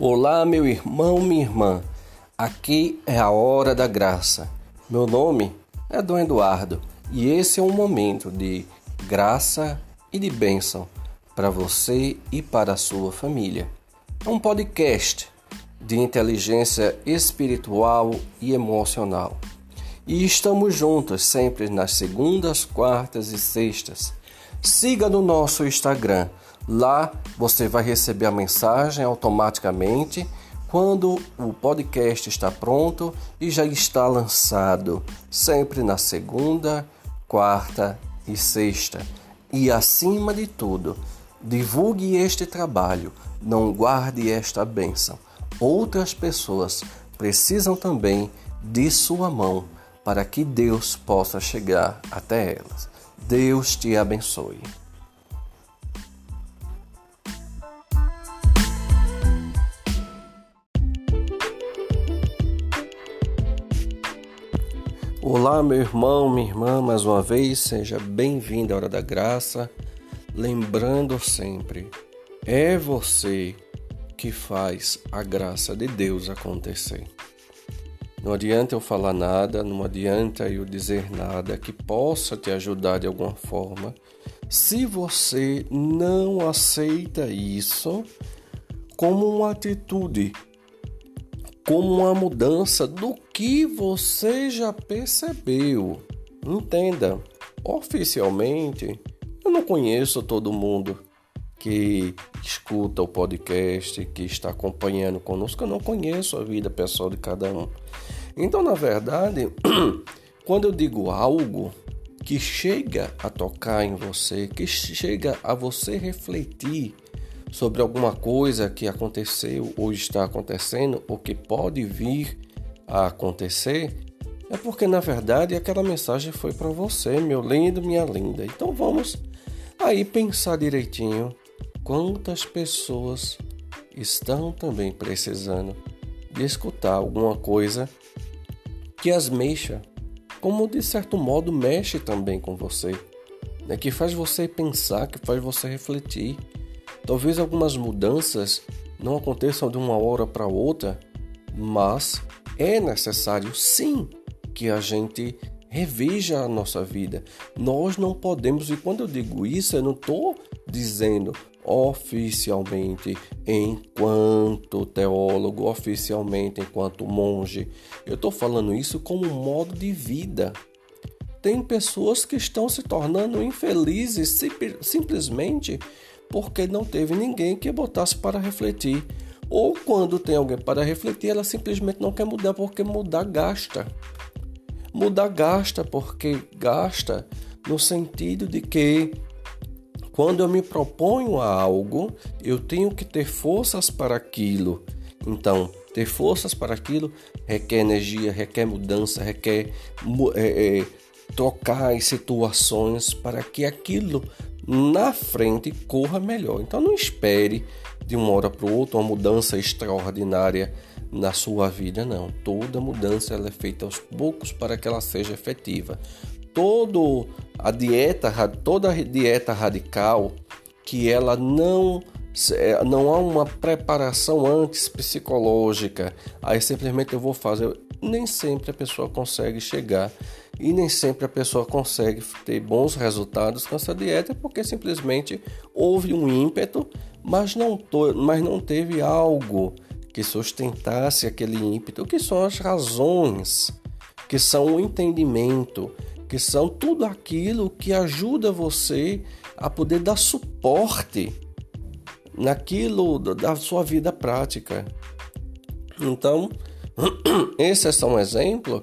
Olá, meu irmão, minha irmã. Aqui é a hora da graça. Meu nome é Dom Eduardo e esse é um momento de graça e de bênção para você e para a sua família. É um podcast de inteligência espiritual e emocional. E estamos juntos sempre nas segundas, quartas e sextas. Siga no nosso Instagram Lá você vai receber a mensagem automaticamente quando o podcast está pronto e já está lançado, sempre na segunda, quarta e sexta. E acima de tudo, divulgue este trabalho, não guarde esta bênção. Outras pessoas precisam também de sua mão para que Deus possa chegar até elas. Deus te abençoe. Meu irmão, minha irmã, mais uma vez, seja bem-vindo à Hora da Graça. Lembrando sempre, é você que faz a graça de Deus acontecer. Não adianta eu falar nada, não adianta eu dizer nada que possa te ajudar de alguma forma, se você não aceita isso como uma atitude como uma mudança do que você já percebeu. Entenda, oficialmente, eu não conheço todo mundo que escuta o podcast, que está acompanhando conosco, eu não conheço a vida pessoal de cada um. Então, na verdade, quando eu digo algo que chega a tocar em você, que chega a você refletir sobre alguma coisa que aconteceu ou está acontecendo ou que pode vir a acontecer, é porque na verdade aquela mensagem foi para você, meu lindo, minha linda. Então vamos aí pensar direitinho quantas pessoas estão também precisando de escutar alguma coisa que as mexa, como de certo modo mexe também com você, né? que faz você pensar, que faz você refletir Talvez algumas mudanças não aconteçam de uma hora para outra, mas é necessário sim que a gente reveja a nossa vida. Nós não podemos, e quando eu digo isso, eu não estou dizendo oficialmente enquanto teólogo, oficialmente enquanto monge. Eu estou falando isso como modo de vida. Tem pessoas que estão se tornando infelizes simplesmente porque não teve ninguém que botasse para refletir. Ou quando tem alguém para refletir, ela simplesmente não quer mudar porque mudar gasta. Mudar gasta porque gasta no sentido de que quando eu me proponho a algo, eu tenho que ter forças para aquilo. Então, ter forças para aquilo requer energia, requer mudança, requer é, é, trocar as situações para que aquilo na frente corra melhor. Então não espere de uma hora para outra uma mudança extraordinária na sua vida, não. Toda mudança ela é feita aos poucos para que ela seja efetiva. Todo a dieta, toda a dieta radical que ela não é, não há uma preparação antes psicológica. Aí simplesmente eu vou fazer. Nem sempre a pessoa consegue chegar e nem sempre a pessoa consegue ter bons resultados com essa dieta porque simplesmente houve um ímpeto, mas não, mas não teve algo que sustentasse aquele ímpeto, que são as razões, que são o entendimento, que são tudo aquilo que ajuda você a poder dar suporte naquilo da sua vida prática. Então, esse é só um exemplo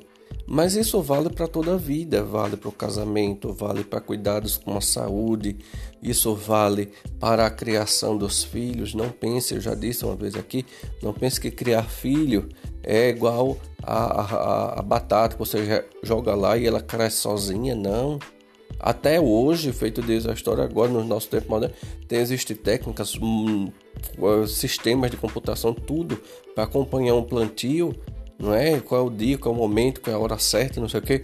mas isso vale para toda a vida, vale para o casamento, vale para cuidados com a saúde, isso vale para a criação dos filhos. Não pense, eu já disse uma vez aqui, não pense que criar filho é igual a, a, a batata que você joga lá e ela cresce sozinha, não. Até hoje, feito desde a história, agora no nosso tempo moderno, tem existem técnicas, hum, sistemas de computação, tudo para acompanhar um plantio não é? Qual é o dia, qual é o momento, qual é a hora certa, não sei o que.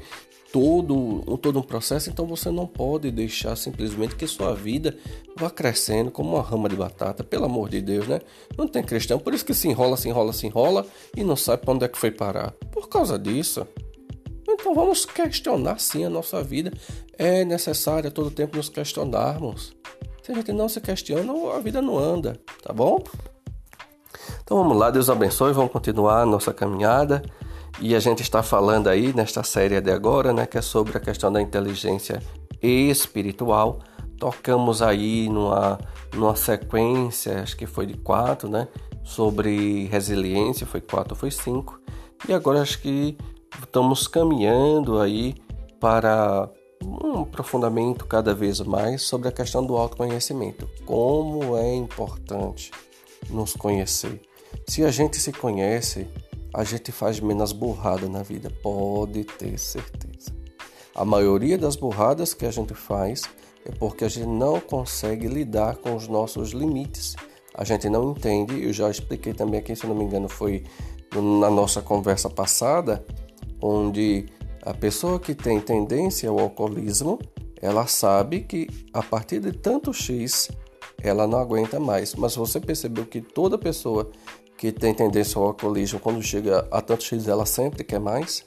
todo um, todo um processo, então você não pode deixar simplesmente que sua vida vá crescendo como uma rama de batata, pelo amor de Deus, né? Não tem cristão, por isso que se enrola, se enrola, se enrola e não sabe para onde é que foi parar. Por causa disso. Então vamos questionar sim a nossa vida. É necessário a todo tempo nos questionarmos. Se a gente não se questiona, a vida não anda, tá bom? Então vamos lá, Deus abençoe, vamos continuar a nossa caminhada. E a gente está falando aí nesta série de agora, né, que é sobre a questão da inteligência espiritual. Tocamos aí numa, numa sequência, acho que foi de quatro, né, sobre resiliência, foi quatro, foi cinco. E agora acho que estamos caminhando aí para um aprofundamento cada vez mais sobre a questão do autoconhecimento. Como é importante nos conhecer. Se a gente se conhece, a gente faz menos burrada na vida, pode ter certeza. A maioria das burradas que a gente faz é porque a gente não consegue lidar com os nossos limites. A gente não entende, eu já expliquei também aqui, se não me engano, foi na nossa conversa passada, onde a pessoa que tem tendência ao alcoolismo, ela sabe que a partir de tanto X ela não aguenta mais. Mas você percebeu que toda pessoa que tem tendência ao alcoolismo, quando chega a tanto X, ela sempre quer mais.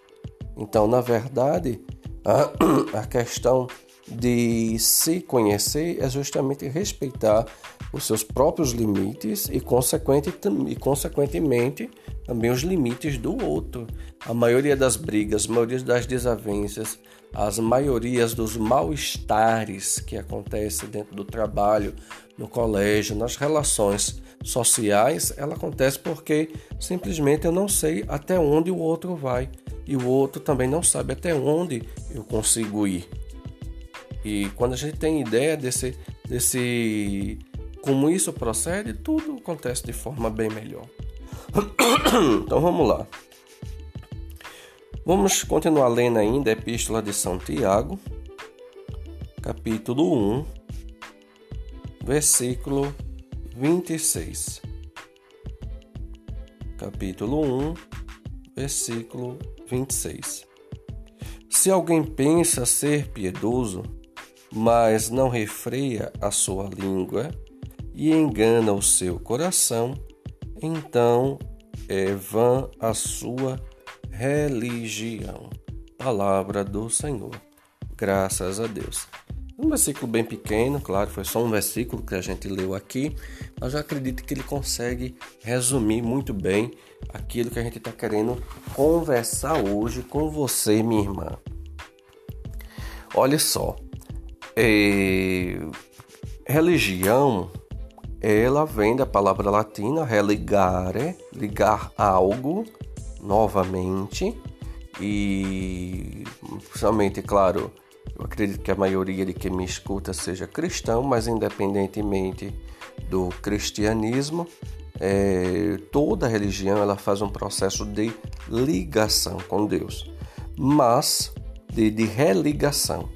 Então, na verdade, a, a questão de se conhecer é justamente respeitar os seus próprios limites e, consequente, e consequentemente também os limites do outro. A maioria das brigas, a maioria das desavenças, as maiorias dos mal-estares que acontecem dentro do trabalho, no colégio, nas relações sociais, ela acontece porque simplesmente eu não sei até onde o outro vai e o outro também não sabe até onde eu consigo ir. E quando a gente tem ideia desse, desse como isso procede, tudo acontece de forma bem melhor. então vamos lá. Vamos continuar lendo ainda a Epístola de São Tiago, capítulo 1, versículo 26. Capítulo 1, versículo 26. Se alguém pensa ser piedoso, mas não refreia a sua língua e engana o seu coração, então é vã a sua religião. Palavra do Senhor. Graças a Deus. Um versículo bem pequeno, claro, foi só um versículo que a gente leu aqui, mas eu acredito que ele consegue resumir muito bem aquilo que a gente está querendo conversar hoje com você, minha irmã. Olha só, é, religião, ela vem da palavra latina religare, ligar algo novamente, e principalmente, claro, eu acredito que a maioria de quem me escuta seja cristão, mas independentemente do cristianismo, é, toda religião ela faz um processo de ligação com Deus, mas de, de religação.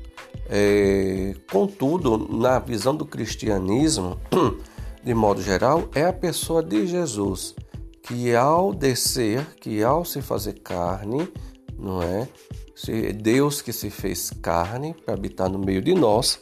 É, contudo, na visão do cristianismo, de modo geral, é a pessoa de Jesus que ao descer, que ao se fazer carne, não é? Deus que se fez carne para habitar no meio de nós,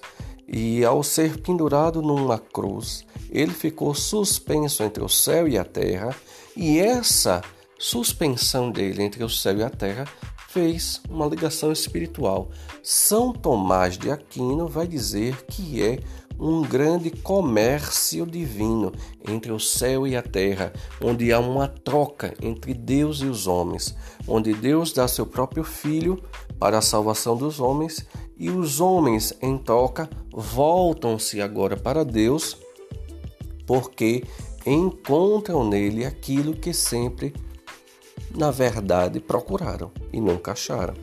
e ao ser pendurado numa cruz, ele ficou suspenso entre o céu e a terra, e essa suspensão dele entre o céu e a terra fez uma ligação espiritual. São Tomás de Aquino vai dizer que é um grande comércio divino entre o céu e a terra, onde há uma troca entre Deus e os homens, onde Deus dá seu próprio Filho para a salvação dos homens e os homens, em troca, voltam-se agora para Deus, porque encontram nele aquilo que sempre, na verdade, procuraram e nunca acharam.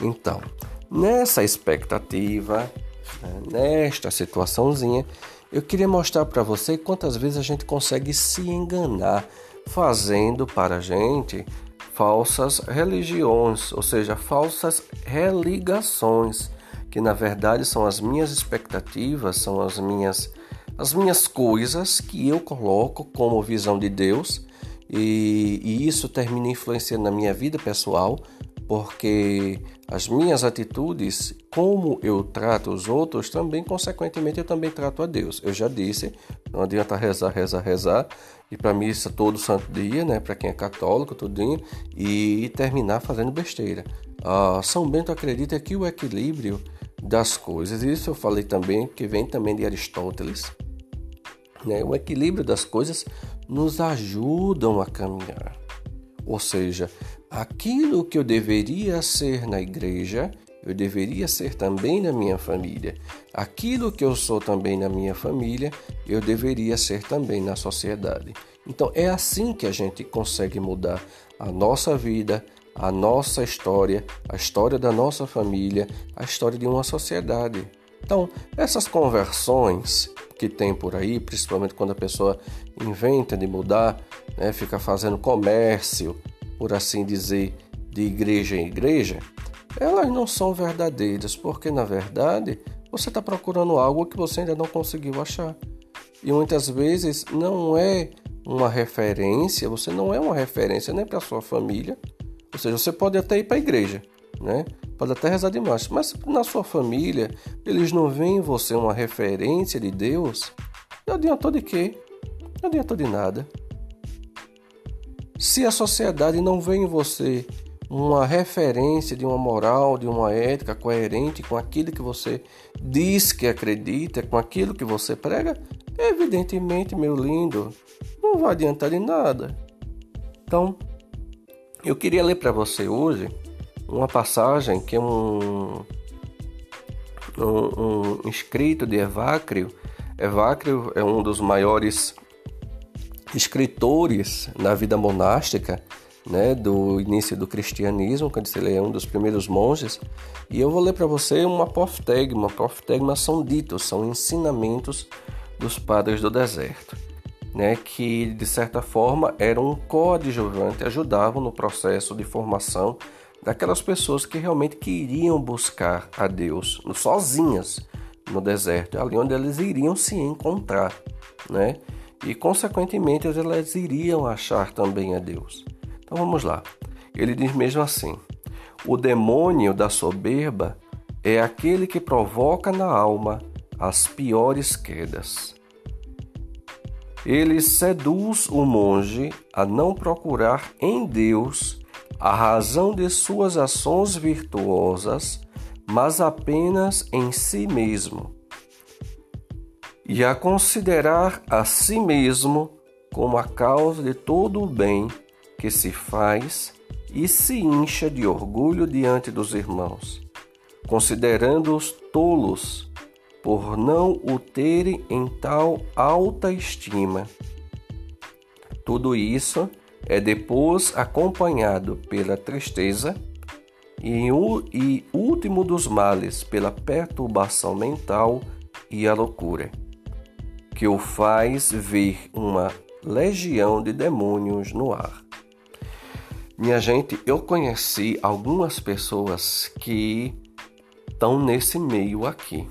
Então, nessa expectativa, nesta situaçãozinha, eu queria mostrar para você quantas vezes a gente consegue se enganar fazendo para a gente falsas religiões, ou seja, falsas religações, que na verdade são as minhas expectativas, são as minhas as minhas coisas que eu coloco como visão de Deus e, e isso termina influenciando na minha vida pessoal porque as minhas atitudes, como eu trato os outros, também, consequentemente, eu também trato a Deus. Eu já disse, não adianta rezar, rezar, rezar, ir para missa todo santo dia, né, para quem é católico, tudinho, e terminar fazendo besteira. Ah, São Bento acredita que o equilíbrio das coisas, isso eu falei também, que vem também de Aristóteles, né, o equilíbrio das coisas nos ajudam a caminhar. Ou seja, aquilo que eu deveria ser na igreja, eu deveria ser também na minha família. Aquilo que eu sou também na minha família, eu deveria ser também na sociedade. Então é assim que a gente consegue mudar a nossa vida, a nossa história, a história da nossa família, a história de uma sociedade. Então, essas conversões que tem por aí, principalmente quando a pessoa inventa de mudar, né, fica fazendo comércio, por assim dizer, de igreja em igreja, elas não são verdadeiras, porque na verdade você está procurando algo que você ainda não conseguiu achar. E muitas vezes não é uma referência, você não é uma referência nem para sua família, ou seja, você pode até ir para a igreja, né? Pode até rezar demais, mas na sua família eles não veem você uma referência de Deus. Não adiantou de quê? Não adiantou de nada. Se a sociedade não vê em você uma referência de uma moral, de uma ética coerente com aquilo que você diz que acredita, com aquilo que você prega, evidentemente, meu lindo, não vai adiantar de nada. Então, eu queria ler para você hoje uma passagem que é um, um, um escrito de Evacrio. Evacrio é um dos maiores escritores na vida monástica, né, do início do cristianismo, quando ele é um dos primeiros monges, e eu vou ler para você um apoftegma. Apoftegma são ditos, são ensinamentos dos padres do deserto, né, que de certa forma eram um coadjuvante, ajudavam no processo de formação daquelas pessoas que realmente queriam buscar a Deus sozinhas no deserto, ali onde eles iriam se encontrar, né? E consequentemente elas iriam achar também a Deus. Então vamos lá. Ele diz mesmo assim: O demônio da soberba é aquele que provoca na alma as piores quedas. Ele seduz o monge a não procurar em Deus a razão de suas ações virtuosas, mas apenas em si mesmo, e a considerar a si mesmo como a causa de todo o bem que se faz e se incha de orgulho diante dos irmãos, considerando-os tolos por não o terem em tal alta estima. Tudo isso é depois acompanhado pela tristeza e, e último dos males, pela perturbação mental e a loucura, que o faz ver uma legião de demônios no ar. Minha gente, eu conheci algumas pessoas que estão nesse meio aqui.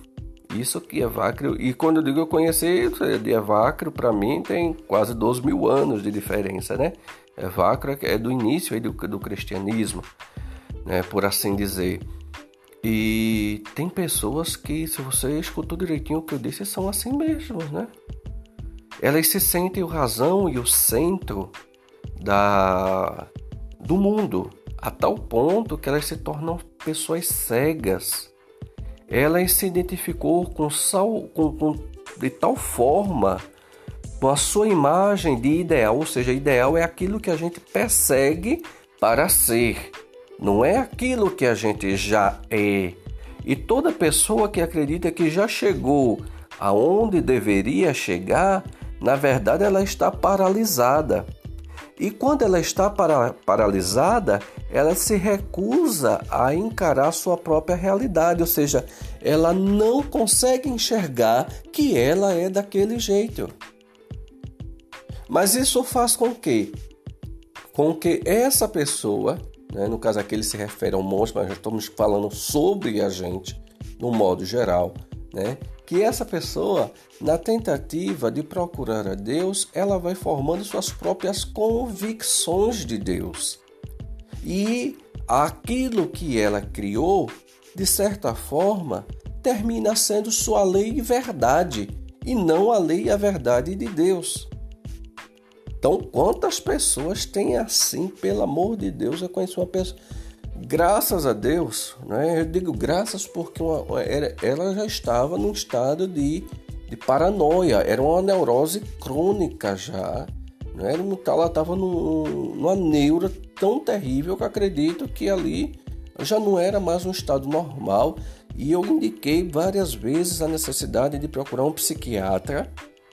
Isso que Evacrio, e quando eu digo eu conheci, de Evacrio, para mim tem quase 12 mil anos de diferença, né? Evacrio é do início do, do cristianismo, né? por assim dizer. E tem pessoas que, se você escutou direitinho o que eu disse, são assim mesmo, né? Elas se sentem o razão e o centro da, do mundo, a tal ponto que elas se tornam pessoas cegas ela se identificou com, sal, com, com de tal forma com a sua imagem de ideal, ou seja, ideal é aquilo que a gente persegue para ser, não é aquilo que a gente já é. E toda pessoa que acredita que já chegou aonde deveria chegar, na verdade ela está paralisada. E quando ela está para, paralisada, ela se recusa a encarar sua própria realidade, ou seja, ela não consegue enxergar que ela é daquele jeito. Mas isso faz com que com que essa pessoa, né, no caso aqui ele se refere ao monstro, mas já estamos falando sobre a gente, no modo geral, né, que essa pessoa, na tentativa de procurar a Deus, ela vai formando suas próprias convicções de Deus. E aquilo que ela criou, de certa forma, termina sendo sua lei e verdade, e não a lei e a verdade de Deus. Então, quantas pessoas têm assim, pelo amor de Deus, eu conheço uma pessoa. Graças a Deus, né? eu digo graças porque uma, ela já estava num estado de, de paranoia, era uma neurose crônica já. Né? Ela estava numa neura tão terrível que acredito que ali já não era mais um estado normal e eu indiquei várias vezes a necessidade de procurar um psiquiatra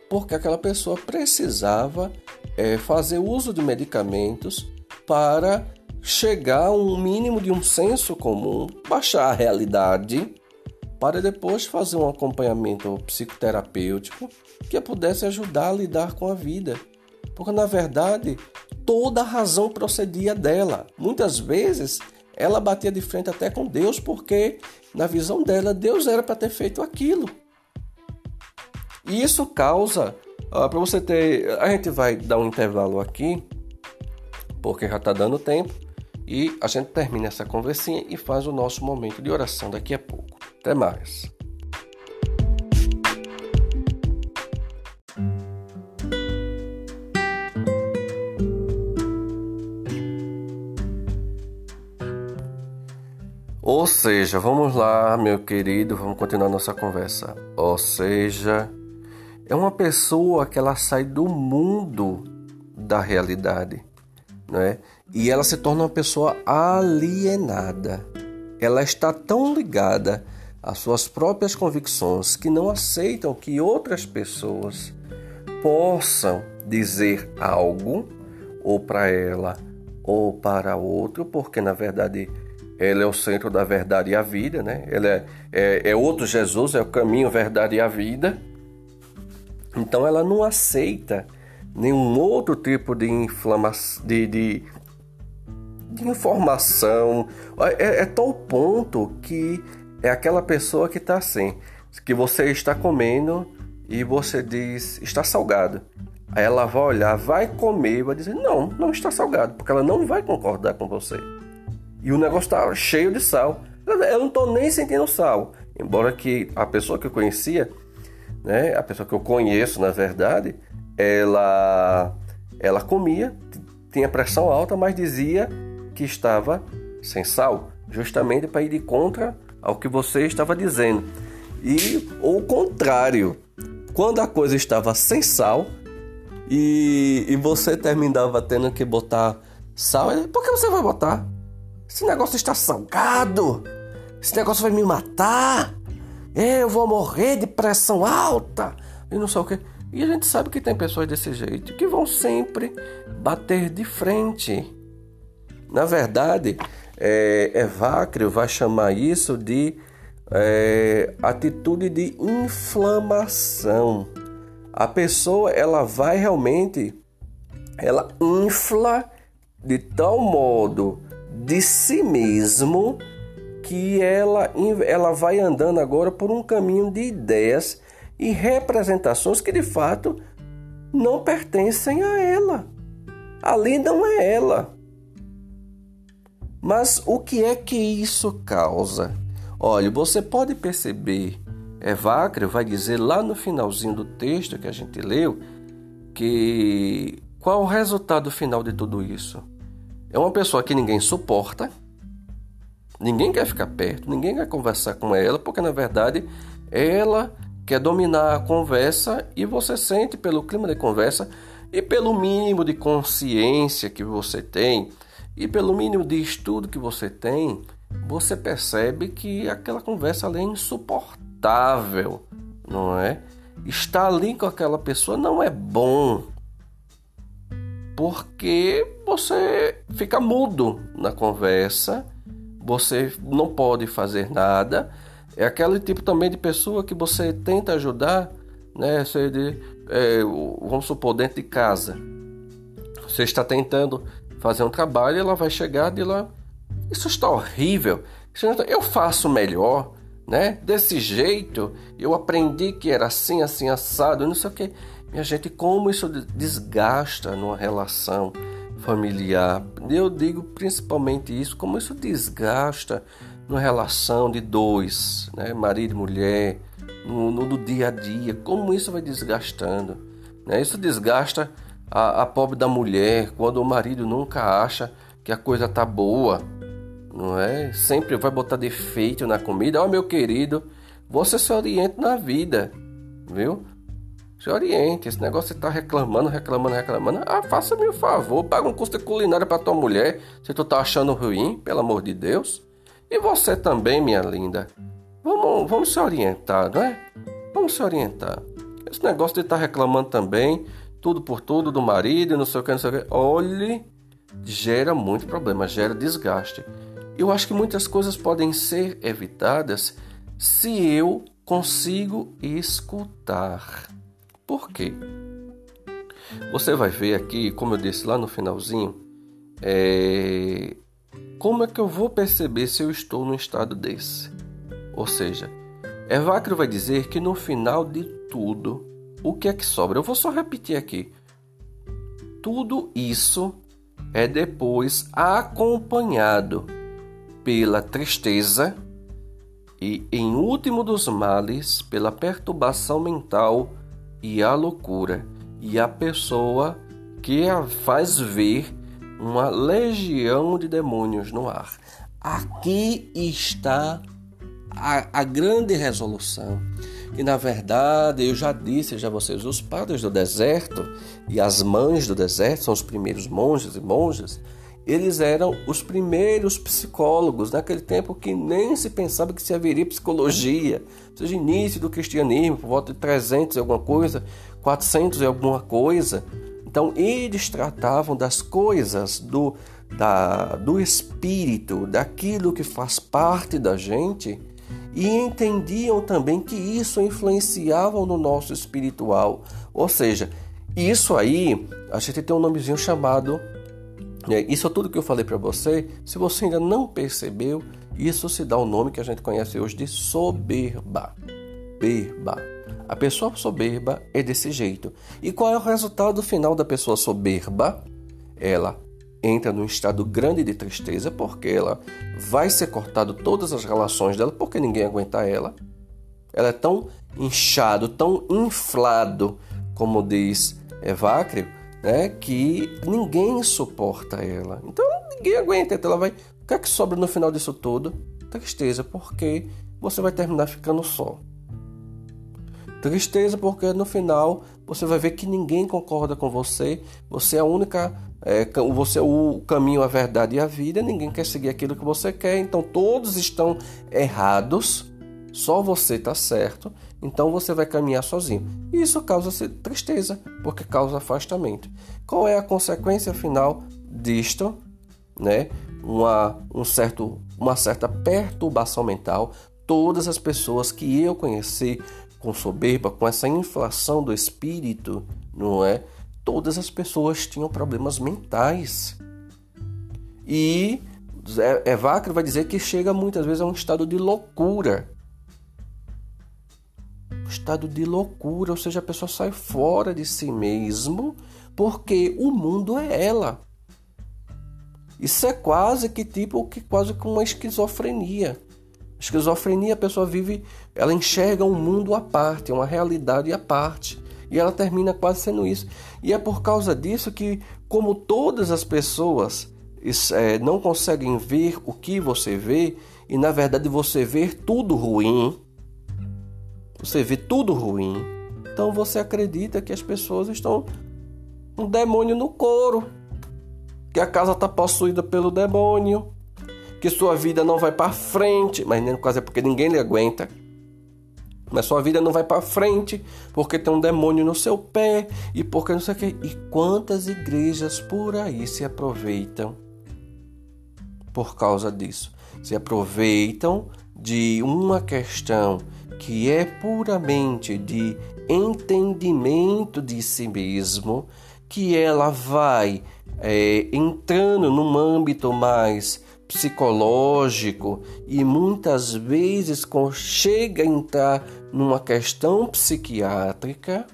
porque aquela pessoa precisava é, fazer uso de medicamentos para chegar a um mínimo de um senso comum, baixar a realidade, para depois fazer um acompanhamento psicoterapêutico que pudesse ajudar a lidar com a vida. Porque na verdade toda a razão procedia dela. Muitas vezes ela batia de frente até com Deus, porque na visão dela Deus era para ter feito aquilo. E isso causa, uh, para você ter, a gente vai dar um intervalo aqui, porque já está dando tempo, e a gente termina essa conversinha e faz o nosso momento de oração daqui a pouco. Até mais. Ou seja, vamos lá, meu querido, vamos continuar nossa conversa. Ou seja, é uma pessoa que ela sai do mundo da realidade, né? E ela se torna uma pessoa alienada. Ela está tão ligada às suas próprias convicções que não aceitam que outras pessoas possam dizer algo ou para ela ou para outro, porque na verdade ela é o centro da verdade e a vida, né? Ela é, é, é outro Jesus, é o caminho, verdade e a vida. Então ela não aceita nenhum outro tipo de inflamação, de, de, de informação. É, é tal ponto que é aquela pessoa que está assim, que você está comendo e você diz está salgado. Aí ela vai olhar, vai comer e vai dizer não, não está salgado, porque ela não vai concordar com você. E o negócio está cheio de sal. Eu não estou nem sentindo sal, embora que a pessoa que eu conhecia né? A pessoa que eu conheço, na verdade, ela ela comia, tinha pressão alta, mas dizia que estava sem sal, justamente para ir de contra ao que você estava dizendo. E o contrário, quando a coisa estava sem sal e, e você terminava tendo que botar sal, por que você vai botar? Esse negócio está salgado, esse negócio vai me matar. Eu vou morrer de pressão alta e não sei o que. E a gente sabe que tem pessoas desse jeito que vão sempre bater de frente. Na verdade, é, Evacrio vai chamar isso de é, atitude de inflamação. A pessoa ela vai realmente, ela infla de tal modo de si mesmo que ela, ela vai andando agora por um caminho de ideias e representações que de fato não pertencem a ela. Ali não é ela. Mas o que é que isso causa? Olha, você pode perceber, Evacrio vai dizer lá no finalzinho do texto que a gente leu, que qual o resultado final de tudo isso? É uma pessoa que ninguém suporta, Ninguém quer ficar perto, ninguém quer conversar com ela, porque na verdade ela quer dominar a conversa e você sente pelo clima de conversa e pelo mínimo de consciência que você tem e pelo mínimo de estudo que você tem, você percebe que aquela conversa é insuportável, não é? Estar ali com aquela pessoa não é bom, porque você fica mudo na conversa você não pode fazer nada. É aquele tipo também de pessoa que você tenta ajudar, né? Você de, é, vamos supor, dentro de casa. Você está tentando fazer um trabalho e ela vai chegar de lá. Isso está horrível. Eu faço melhor, né? Desse jeito, eu aprendi que era assim, assim, assado, não sei o que. Minha gente, como isso desgasta numa relação familiar. Eu digo principalmente isso, como isso desgasta numa relação de dois, né? marido e mulher, no, no, no dia a dia, como isso vai desgastando. Né? Isso desgasta a, a pobre da mulher quando o marido nunca acha que a coisa tá boa, não é? Sempre vai botar defeito na comida. Ó, oh, meu querido, você se orienta na vida, viu? Se oriente. Esse negócio de tá reclamando, reclamando, reclamando. Ah, faça-me o um favor, paga um custo culinário para tua mulher, se tu tá achando ruim, pelo amor de Deus. E você também, minha linda. Vamos, vamos se orientar, não é? Vamos se orientar. Esse negócio de estar tá reclamando também, tudo por tudo do marido, não sei o que, não sei o que. Olhe, gera muito problema, gera desgaste. Eu acho que muitas coisas podem ser evitadas se eu consigo escutar. Por quê? Você vai ver aqui, como eu disse lá no finalzinho, é... como é que eu vou perceber se eu estou num estado desse? Ou seja, Evacro vai dizer que no final de tudo, o que é que sobra? Eu vou só repetir aqui. Tudo isso é depois acompanhado pela tristeza e, em último dos males, pela perturbação mental e a loucura, e a pessoa que a faz ver uma legião de demônios no ar. Aqui está a, a grande resolução. E na verdade, eu já disse já a vocês, os padres do deserto e as mães do deserto são os primeiros monges e monjas eles eram os primeiros psicólogos naquele tempo que nem se pensava que se haveria psicologia. Ou seja, início do cristianismo, por volta de 300 e alguma coisa, 400 e alguma coisa. Então, eles tratavam das coisas do, da, do espírito, daquilo que faz parte da gente, e entendiam também que isso influenciava no nosso espiritual. Ou seja, isso aí, a gente tem um nomezinho chamado isso é tudo que eu falei para você. Se você ainda não percebeu, isso se dá o nome que a gente conhece hoje de soberba. Berba. A pessoa soberba é desse jeito. E qual é o resultado final da pessoa soberba? Ela entra num estado grande de tristeza porque ela vai ser cortado todas as relações dela porque ninguém aguenta ela. Ela é tão inchado, tão inflado, como diz Evacrio, né, que ninguém suporta ela. Então ninguém aguenta, então ela vai. O que é que sobra no final disso tudo? Tristeza, porque você vai terminar ficando só. Tristeza, porque no final você vai ver que ninguém concorda com você. Você é a única. É, você é o caminho, a verdade e a vida. Ninguém quer seguir aquilo que você quer. Então todos estão errados. Só você está certo. Então você vai caminhar sozinho. E isso causa tristeza, porque causa afastamento. Qual é a consequência final disto? Né? Uma, um certo, uma certa perturbação mental. Todas as pessoas que eu conheci com soberba, com essa inflação do espírito, não é? Todas as pessoas tinham problemas mentais. E Evacro vai dizer que chega muitas vezes a um estado de loucura estado de loucura, ou seja, a pessoa sai fora de si mesmo porque o mundo é ela. Isso é quase que tipo que quase como uma esquizofrenia. Esquizofrenia, a pessoa vive, ela enxerga um mundo à parte, uma realidade à parte. E ela termina quase sendo isso. E é por causa disso que, como todas as pessoas é, não conseguem ver o que você vê, e na verdade você vê tudo ruim, você vê tudo ruim, então você acredita que as pessoas estão um demônio no couro, que a casa está possuída pelo demônio, que sua vida não vai para frente, mas no caso é porque ninguém lhe aguenta. Mas sua vida não vai para frente porque tem um demônio no seu pé e porque não sei o que. E quantas igrejas por aí se aproveitam por causa disso? Se aproveitam de uma questão que é puramente de entendimento de si mesmo, que ela vai é, entrando num âmbito mais psicológico e muitas vezes chega a entrar numa questão psiquiátrica,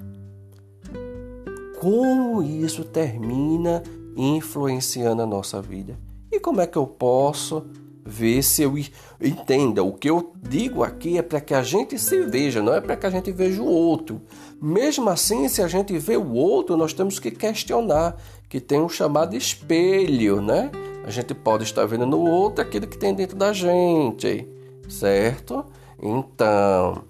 como isso termina influenciando a nossa vida. E como é que eu posso ver se eu entenda? O que eu digo aqui é para que a gente se veja, não é para que a gente veja o outro. Mesmo assim, se a gente vê o outro, nós temos que questionar, que tem um chamado espelho, né? A gente pode estar vendo no outro aquilo que tem dentro da gente, certo? Então,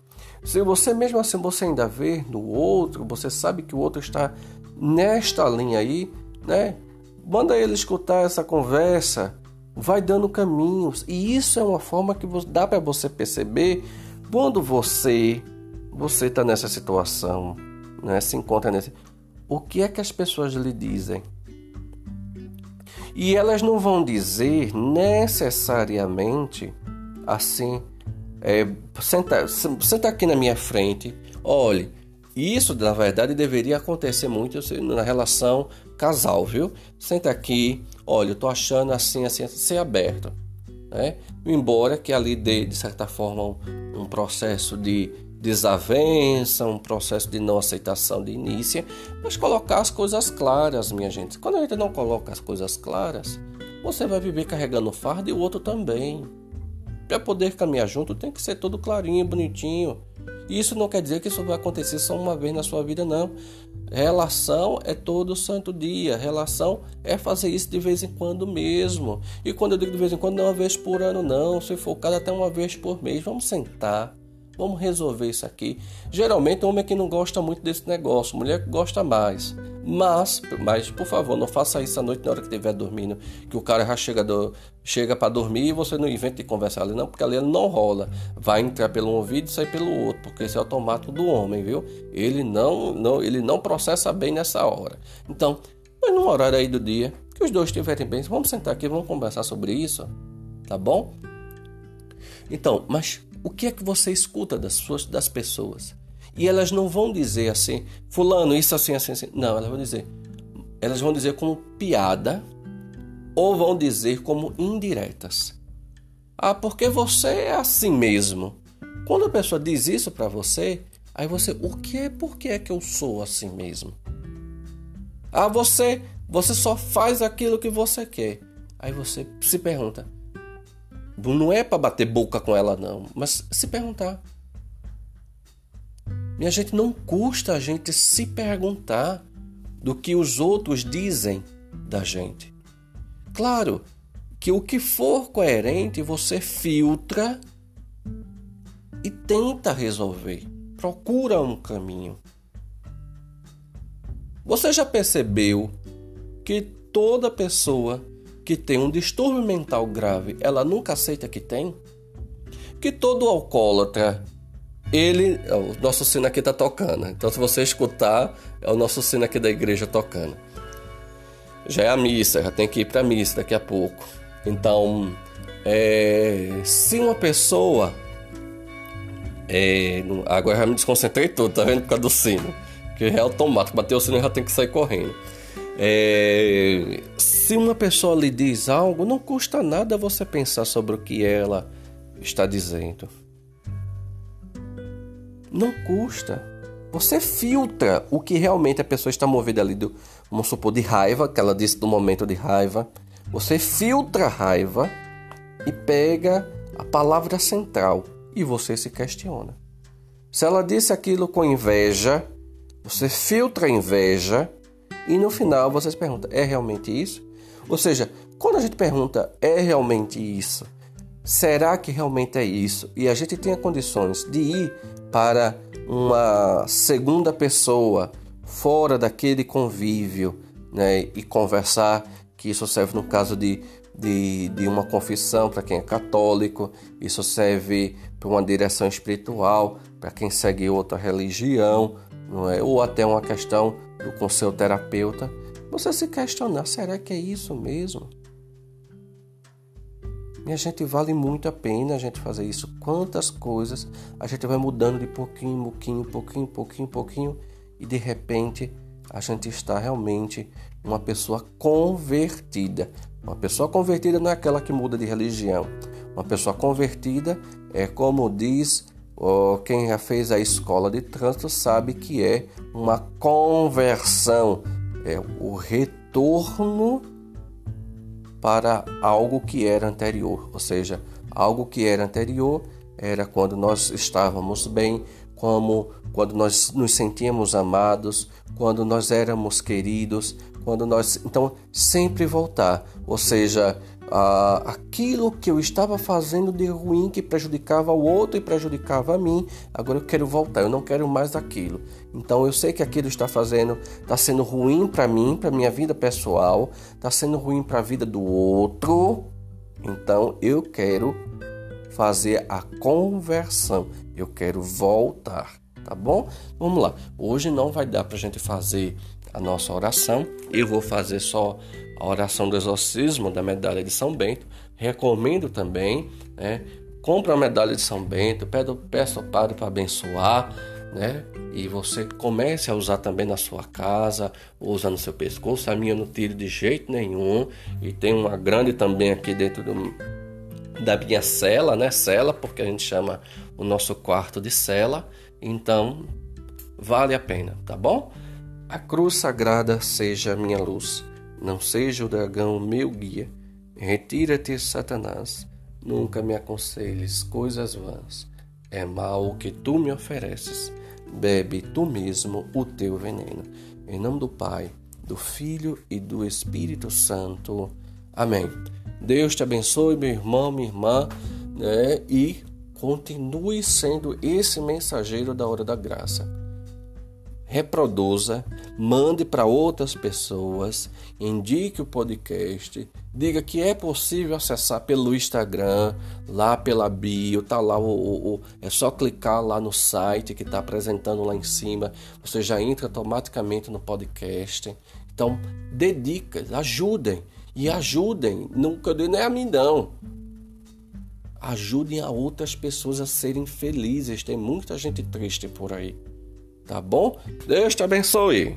se você mesmo assim você ainda vê no outro, você sabe que o outro está nesta linha aí, né? Manda ele escutar essa conversa, vai dando caminhos. E isso é uma forma que dá para você perceber quando você você está nessa situação, né? Se encontra nesse o que é que as pessoas lhe dizem? E elas não vão dizer necessariamente assim, é, senta, senta aqui na minha frente, olhe, isso na verdade deveria acontecer muito na relação casal, viu? Senta aqui, olha, eu tô achando assim, assim, assim ser aberto, né? Embora que ali dê, de certa forma, um, um processo de desavença, um processo de não aceitação de início, mas colocar as coisas claras, minha gente. Quando a gente não coloca as coisas claras, você vai viver carregando fardo e o outro também. Para poder caminhar junto, tem que ser tudo clarinho, bonitinho. E isso não quer dizer que isso vai acontecer só uma vez na sua vida, não. Relação é todo santo dia. Relação é fazer isso de vez em quando mesmo. E quando eu digo de vez em quando, não é uma vez por ano, não. Se for até uma vez por mês, vamos sentar Vamos resolver isso aqui. Geralmente, homem é que não gosta muito desse negócio, mulher que gosta mais. Mas, mas por favor, não faça isso à noite na hora que estiver dormindo, que o cara já chega, do, chega para dormir e você não inventa de conversar ali, não, porque ali não rola. Vai entrar pelo um ouvido e sair pelo outro, porque esse é automático do homem, viu? Ele não, não, ele não processa bem nessa hora. Então, mas num horário aí do dia, que os dois estiverem bem, vamos sentar aqui, vamos conversar sobre isso, tá bom? Então, mas o que é que você escuta das, suas, das pessoas. E elas não vão dizer assim, fulano, isso assim, assim, assim. Não, elas vão dizer. Elas vão dizer como piada ou vão dizer como indiretas. Ah, porque você é assim mesmo. Quando a pessoa diz isso para você, aí você, o que é, por que é que eu sou assim mesmo? Ah, você, você só faz aquilo que você quer. Aí você se pergunta, não é para bater boca com ela, não, mas se perguntar. Minha gente, não custa a gente se perguntar do que os outros dizem da gente. Claro que o que for coerente você filtra e tenta resolver. Procura um caminho. Você já percebeu que toda pessoa que tem um distúrbio mental grave, ela nunca aceita que tem? Que todo alcoólatra, ele. O nosso sino aqui está tocando. Então, se você escutar, é o nosso sino aqui da igreja tocando. Já é a missa, já tem que ir para a missa daqui a pouco. Então, é, se uma pessoa. É, agora já me desconcentrei todo, tá vendo? Por causa do sino. Que é automático, bateu o sino já tem que sair correndo. É, se uma pessoa lhe diz algo, não custa nada você pensar sobre o que ela está dizendo. Não custa. Você filtra o que realmente a pessoa está movida ali, do, vamos supor, de raiva, que ela disse do momento de raiva. Você filtra a raiva e pega a palavra central e você se questiona. Se ela disse aquilo com inveja, você filtra a inveja e no final você se pergunta: é realmente isso? Ou seja, quando a gente pergunta: é realmente isso? Será que realmente é isso? E a gente tem condições de ir para uma segunda pessoa fora daquele convívio né, e conversar, que isso serve no caso de, de, de uma confissão para quem é católico, isso serve para uma direção espiritual para quem segue outra religião, não é? ou até uma questão com seu terapeuta, você se questionar: será que é isso mesmo? Minha gente, vale muito a pena a gente fazer isso. Quantas coisas a gente vai mudando de pouquinho em pouquinho, pouquinho, pouquinho, pouquinho, e de repente a gente está realmente uma pessoa convertida. Uma pessoa convertida não é aquela que muda de religião. Uma pessoa convertida é como diz quem já fez a escola de trânsito sabe que é uma conversão, é o retorno para algo que era anterior, ou seja, algo que era anterior era quando nós estávamos bem, como quando nós nos sentíamos amados, quando nós éramos queridos, quando nós então sempre voltar, ou seja, ah, aquilo que eu estava fazendo de ruim que prejudicava o outro e prejudicava a mim, agora eu quero voltar, eu não quero mais aquilo. Então eu sei que aquilo está fazendo, está sendo ruim para mim, para minha vida pessoal, está sendo ruim para a vida do outro. Então eu quero fazer a conversão, eu quero voltar, tá bom? Vamos lá. Hoje não vai dar para gente fazer a nossa oração. Eu vou fazer só a oração do exorcismo da medalha de São Bento. Recomendo também, né? Compre a medalha de São Bento, peço ao Padre para abençoar, né? E você comece a usar também na sua casa, usa no seu pescoço. A minha eu não tiro de jeito nenhum. E tem uma grande também aqui dentro do, da minha cela, né? Cela, porque a gente chama o nosso quarto de cela. Então, vale a pena, tá bom? A cruz sagrada seja minha luz não seja o dragão meu guia. Retira-te, Satanás. Nunca me aconselhes coisas vãs. É mal o que tu me ofereces. Bebe tu mesmo o teu veneno. Em nome do Pai, do Filho e do Espírito Santo. Amém. Deus te abençoe, meu irmão, minha irmã, né? e continue sendo esse mensageiro da hora da graça reproduza, mande para outras pessoas, indique o podcast, diga que é possível acessar pelo Instagram, lá pela bio, tá lá o, o, o é só clicar lá no site que está apresentando lá em cima, você já entra automaticamente no podcast. Então, dedica, ajudem e ajudem, nunca não é a mim não. Ajudem a outras pessoas a serem felizes. Tem muita gente triste por aí. Tá bom? Deus te abençoe.